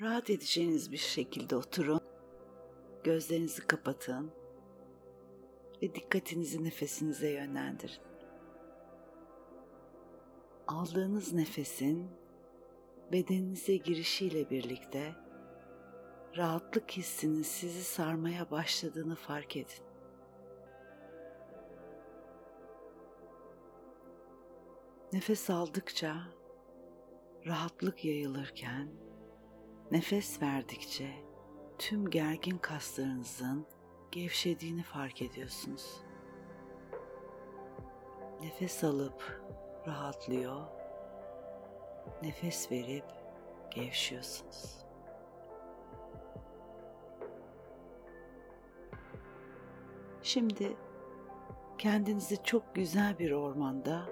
Rahat edeceğiniz bir şekilde oturun. Gözlerinizi kapatın ve dikkatinizi nefesinize yönlendirin. Aldığınız nefesin bedeninize girişiyle birlikte rahatlık hissinin sizi sarmaya başladığını fark edin. Nefes aldıkça rahatlık yayılırken nefes verdikçe tüm gergin kaslarınızın gevşediğini fark ediyorsunuz. Nefes alıp rahatlıyor. Nefes verip gevşiyorsunuz. Şimdi kendinizi çok güzel bir ormanda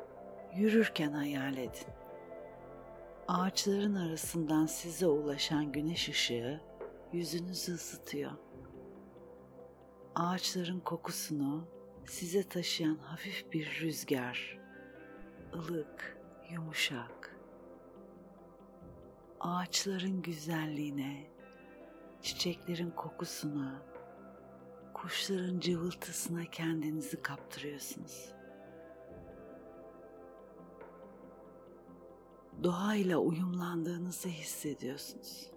yürürken hayal edin. Ağaçların arasından size ulaşan güneş ışığı yüzünüzü ısıtıyor. Ağaçların kokusunu size taşıyan hafif bir rüzgar, ılık, yumuşak. Ağaçların güzelliğine, çiçeklerin kokusuna, kuşların cıvıltısına kendinizi kaptırıyorsunuz. Doğayla uyumlandığınızı hissediyorsunuz.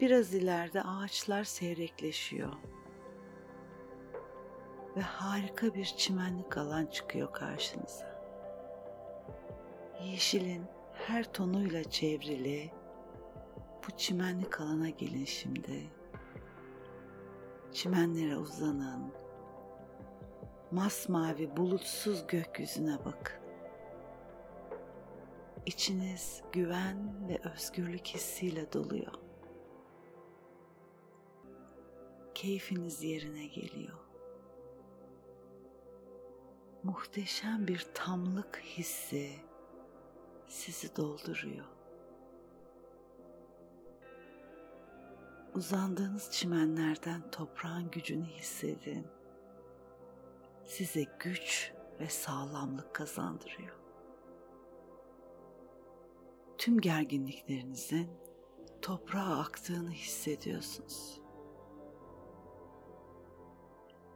Biraz ileride ağaçlar seyrekleşiyor. Ve harika bir çimenlik alan çıkıyor karşınıza. Yeşilin her tonuyla çevrili bu çimenlik alana gelin şimdi. Çimenlere uzanın. Masmavi bulutsuz gökyüzüne bakın. İçiniz güven ve özgürlük hissiyle doluyor. Keyfiniz yerine geliyor. Muhteşem bir tamlık hissi sizi dolduruyor. Uzandığınız çimenlerden toprağın gücünü hissedin. Size güç ve sağlamlık kazandırıyor. Tüm gerginliklerinizin toprağa aktığını hissediyorsunuz.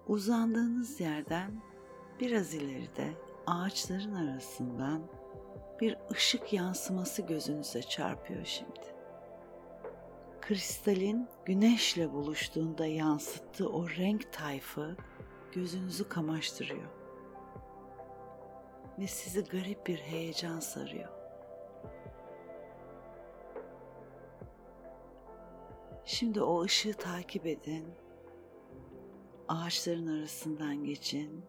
Uzandığınız yerden biraz ileride ağaçların arasından bir ışık yansıması gözünüze çarpıyor şimdi kristalin güneşle buluştuğunda yansıttığı o renk tayfı gözünüzü kamaştırıyor. Ve sizi garip bir heyecan sarıyor. Şimdi o ışığı takip edin. Ağaçların arasından geçin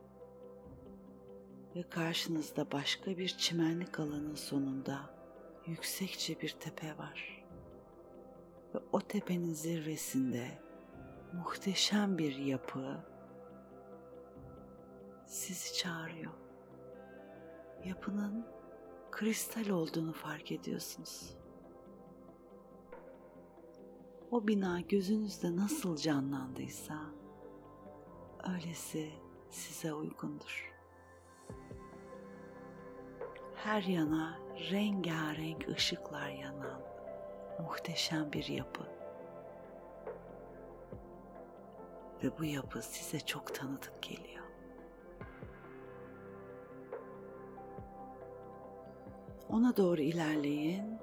ve karşınızda başka bir çimenlik alanın sonunda yüksekçe bir tepe var ve o tepenin zirvesinde muhteşem bir yapı sizi çağırıyor. Yapının kristal olduğunu fark ediyorsunuz. O bina gözünüzde nasıl canlandıysa öylesi size uygundur. Her yana rengarenk ışıklar yanan muhteşem bir yapı. Ve bu yapı size çok tanıdık geliyor. Ona doğru ilerleyin.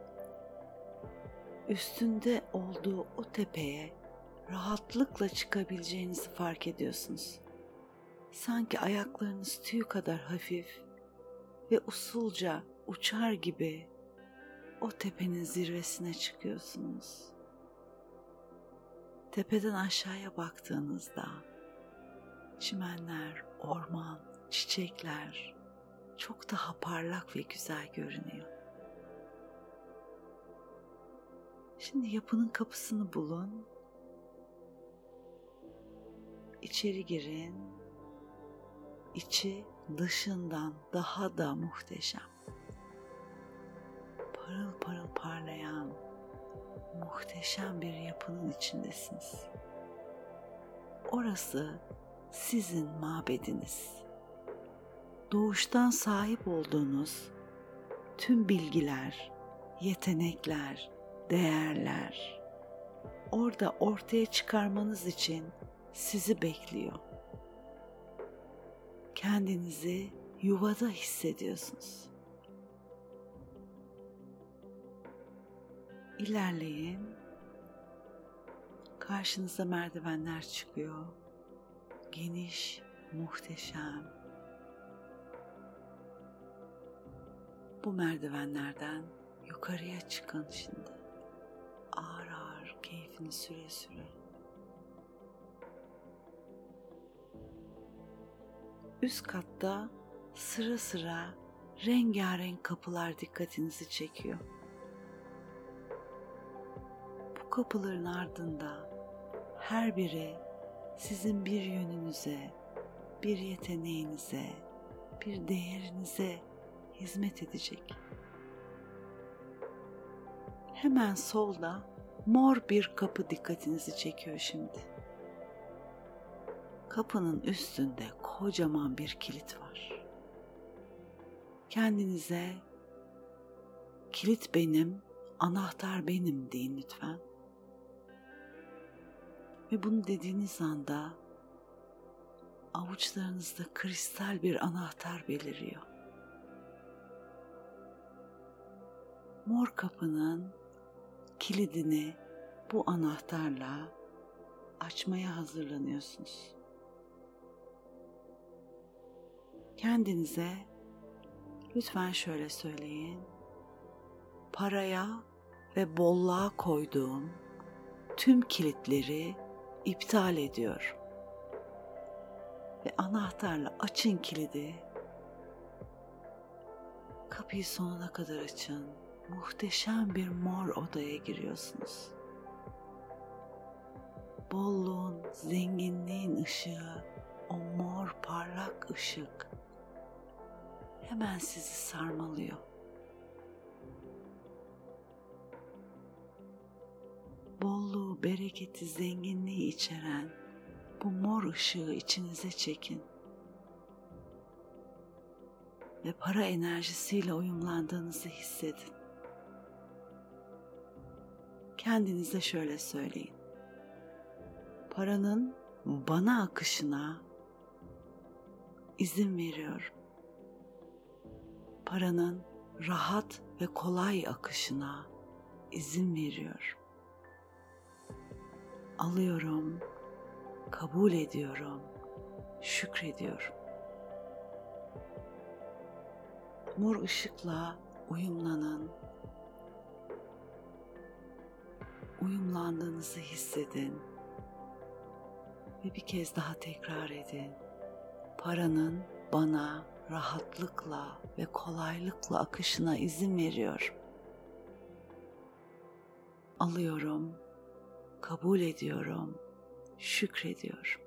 Üstünde olduğu o tepeye rahatlıkla çıkabileceğinizi fark ediyorsunuz. Sanki ayaklarınız tüy kadar hafif ve usulca uçar gibi o tepenin zirvesine çıkıyorsunuz. Tepeden aşağıya baktığınızda çimenler, orman, çiçekler çok daha parlak ve güzel görünüyor. Şimdi yapının kapısını bulun. İçeri girin. İçi dışından daha da muhteşem parıl parıl parlayan muhteşem bir yapının içindesiniz. Orası sizin mabediniz. Doğuştan sahip olduğunuz tüm bilgiler, yetenekler, değerler orada ortaya çıkarmanız için sizi bekliyor. Kendinizi yuvada hissediyorsunuz. İlerleyin. Karşınıza merdivenler çıkıyor. Geniş, muhteşem. Bu merdivenlerden yukarıya çıkın şimdi. Ağır ağır keyfini süre süre. Üst katta sıra sıra rengarenk kapılar dikkatinizi çekiyor. Bu kapıların ardında her biri sizin bir yönünüze, bir yeteneğinize, bir değerinize hizmet edecek. Hemen solda mor bir kapı dikkatinizi çekiyor şimdi. Kapının üstünde kocaman bir kilit var. Kendinize kilit benim, anahtar benim deyin lütfen. Ve bunu dediğiniz anda avuçlarınızda kristal bir anahtar beliriyor. Mor kapının kilidini bu anahtarla açmaya hazırlanıyorsunuz. Kendinize lütfen şöyle söyleyin. Paraya ve bolluğa koyduğum tüm kilitleri iptal ediyor. Ve anahtarla açın kilidi. Kapıyı sonuna kadar açın. Muhteşem bir mor odaya giriyorsunuz. Bolluğun, zenginliğin ışığı, o mor parlak ışık hemen sizi sarmalıyor. Bolluğu, bereketi, zenginliği içeren bu mor ışığı içinize çekin. Ve para enerjisiyle uyumlandığınızı hissedin. Kendinize şöyle söyleyin. Paranın bana akışına izin veriyorum paranın rahat ve kolay akışına izin veriyor. Alıyorum, kabul ediyorum, şükrediyorum. Mor ışıkla uyumlanın. Uyumlandığınızı hissedin. Ve bir kez daha tekrar edin. Paranın bana rahatlıkla ve kolaylıkla akışına izin veriyor. Alıyorum, kabul ediyorum, şükrediyorum.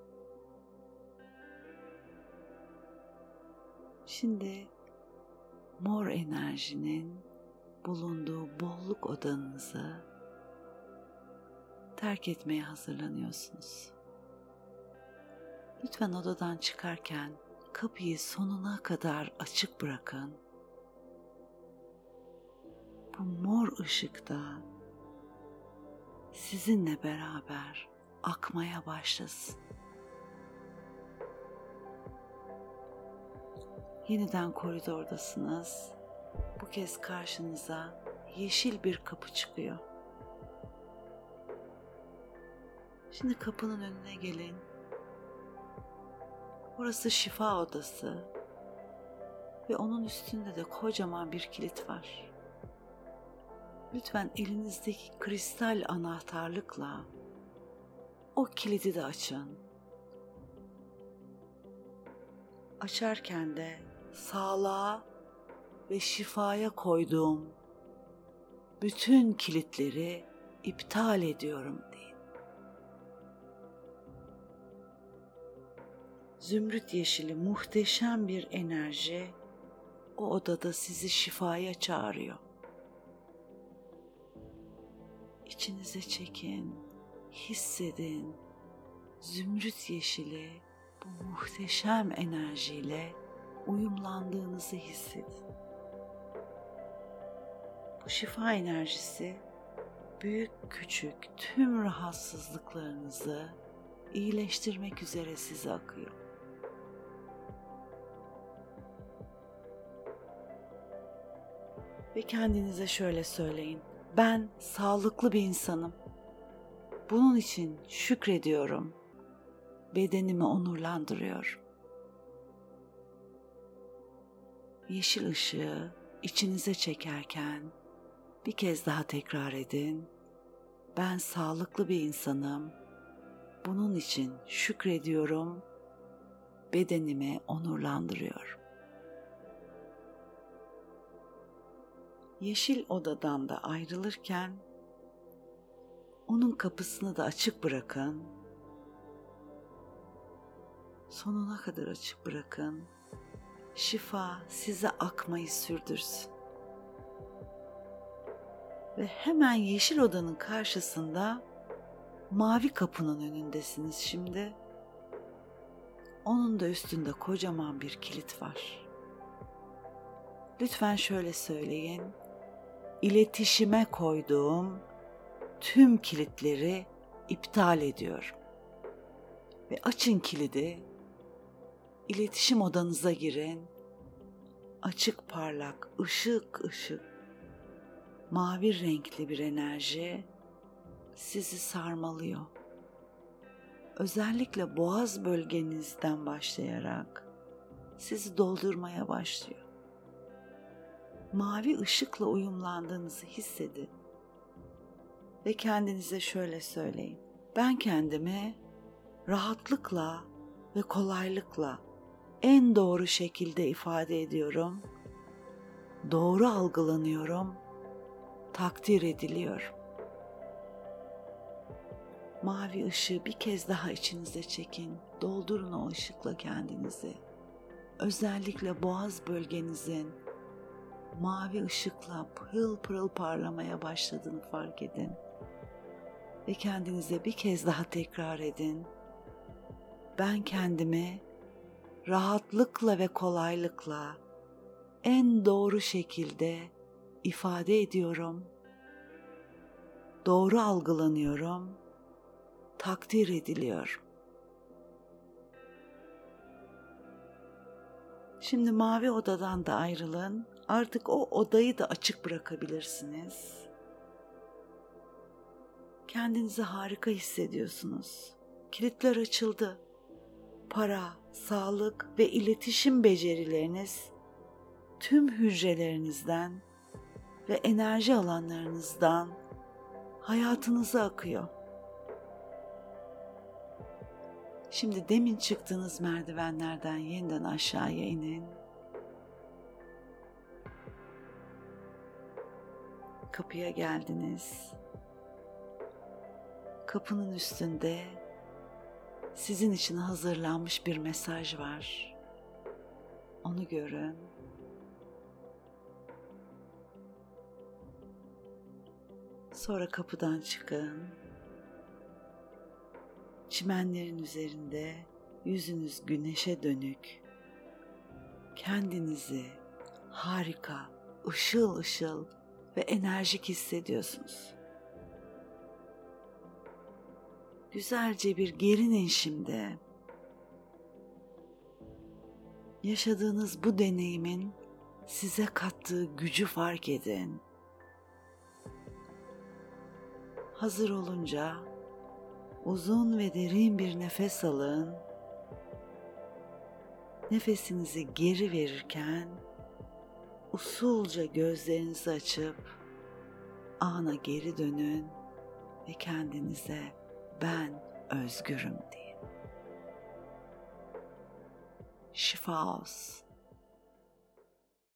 Şimdi mor enerjinin bulunduğu bolluk odanızı terk etmeye hazırlanıyorsunuz. Lütfen odadan çıkarken kapıyı sonuna kadar açık bırakın. Bu mor ışıkta sizinle beraber akmaya başlasın. Yeniden koridordasınız. Bu kez karşınıza yeşil bir kapı çıkıyor. Şimdi kapının önüne gelin Burası şifa odası ve onun üstünde de kocaman bir kilit var. Lütfen elinizdeki kristal anahtarlıkla o kilidi de açın. Açarken de sağlığa ve şifaya koyduğum bütün kilitleri iptal ediyorum zümrüt yeşili muhteşem bir enerji o odada sizi şifaya çağırıyor. İçinize çekin, hissedin. Zümrüt yeşili bu muhteşem enerjiyle uyumlandığınızı hissedin. Bu şifa enerjisi büyük küçük tüm rahatsızlıklarınızı iyileştirmek üzere size akıyor. Ve kendinize şöyle söyleyin. Ben sağlıklı bir insanım. Bunun için şükrediyorum. Bedenimi onurlandırıyor. Yeşil ışığı içinize çekerken bir kez daha tekrar edin. Ben sağlıklı bir insanım. Bunun için şükrediyorum. Bedenimi onurlandırıyor. Yeşil odadan da ayrılırken onun kapısını da açık bırakın. Sonuna kadar açık bırakın. Şifa size akmayı sürdürsün. Ve hemen yeşil odanın karşısında mavi kapının önündesiniz şimdi. Onun da üstünde kocaman bir kilit var. Lütfen şöyle söyleyin. İletişime koyduğum tüm kilitleri iptal ediyorum. Ve açın kilidi. İletişim odanıza girin. Açık parlak, ışık ışık, mavi renkli bir enerji sizi sarmalıyor. Özellikle boğaz bölgenizden başlayarak sizi doldurmaya başlıyor. Mavi ışıkla uyumlandığınızı hissedin ve kendinize şöyle söyleyin. Ben kendimi rahatlıkla ve kolaylıkla en doğru şekilde ifade ediyorum. Doğru algılanıyorum. Takdir ediliyorum. Mavi ışığı bir kez daha içinize çekin. Doldurun o ışıkla kendinizi. Özellikle boğaz bölgenizin mavi ışıkla pırıl pırıl parlamaya başladığını fark edin ve kendinize bir kez daha tekrar edin. Ben kendimi rahatlıkla ve kolaylıkla en doğru şekilde ifade ediyorum. Doğru algılanıyorum. Takdir ediliyor. Şimdi mavi odadan da ayrılın. Artık o odayı da açık bırakabilirsiniz kendinizi harika hissediyorsunuz. Kilitler açıldı. Para, sağlık ve iletişim becerileriniz tüm hücrelerinizden ve enerji alanlarınızdan hayatınıza akıyor. Şimdi demin çıktığınız merdivenlerden yeniden aşağıya inin. Kapıya geldiniz kapının üstünde sizin için hazırlanmış bir mesaj var. Onu görün. Sonra kapıdan çıkın. Çimenlerin üzerinde yüzünüz güneşe dönük. Kendinizi harika, ışıl ışıl ve enerjik hissediyorsunuz. Güzelce bir gerinin şimdi. Yaşadığınız bu deneyimin size kattığı gücü fark edin. Hazır olunca uzun ve derin bir nefes alın. Nefesinizi geri verirken usulca gözlerinizi açıp ana geri dönün ve kendinize ben özgürüm diye. Şifa olsun.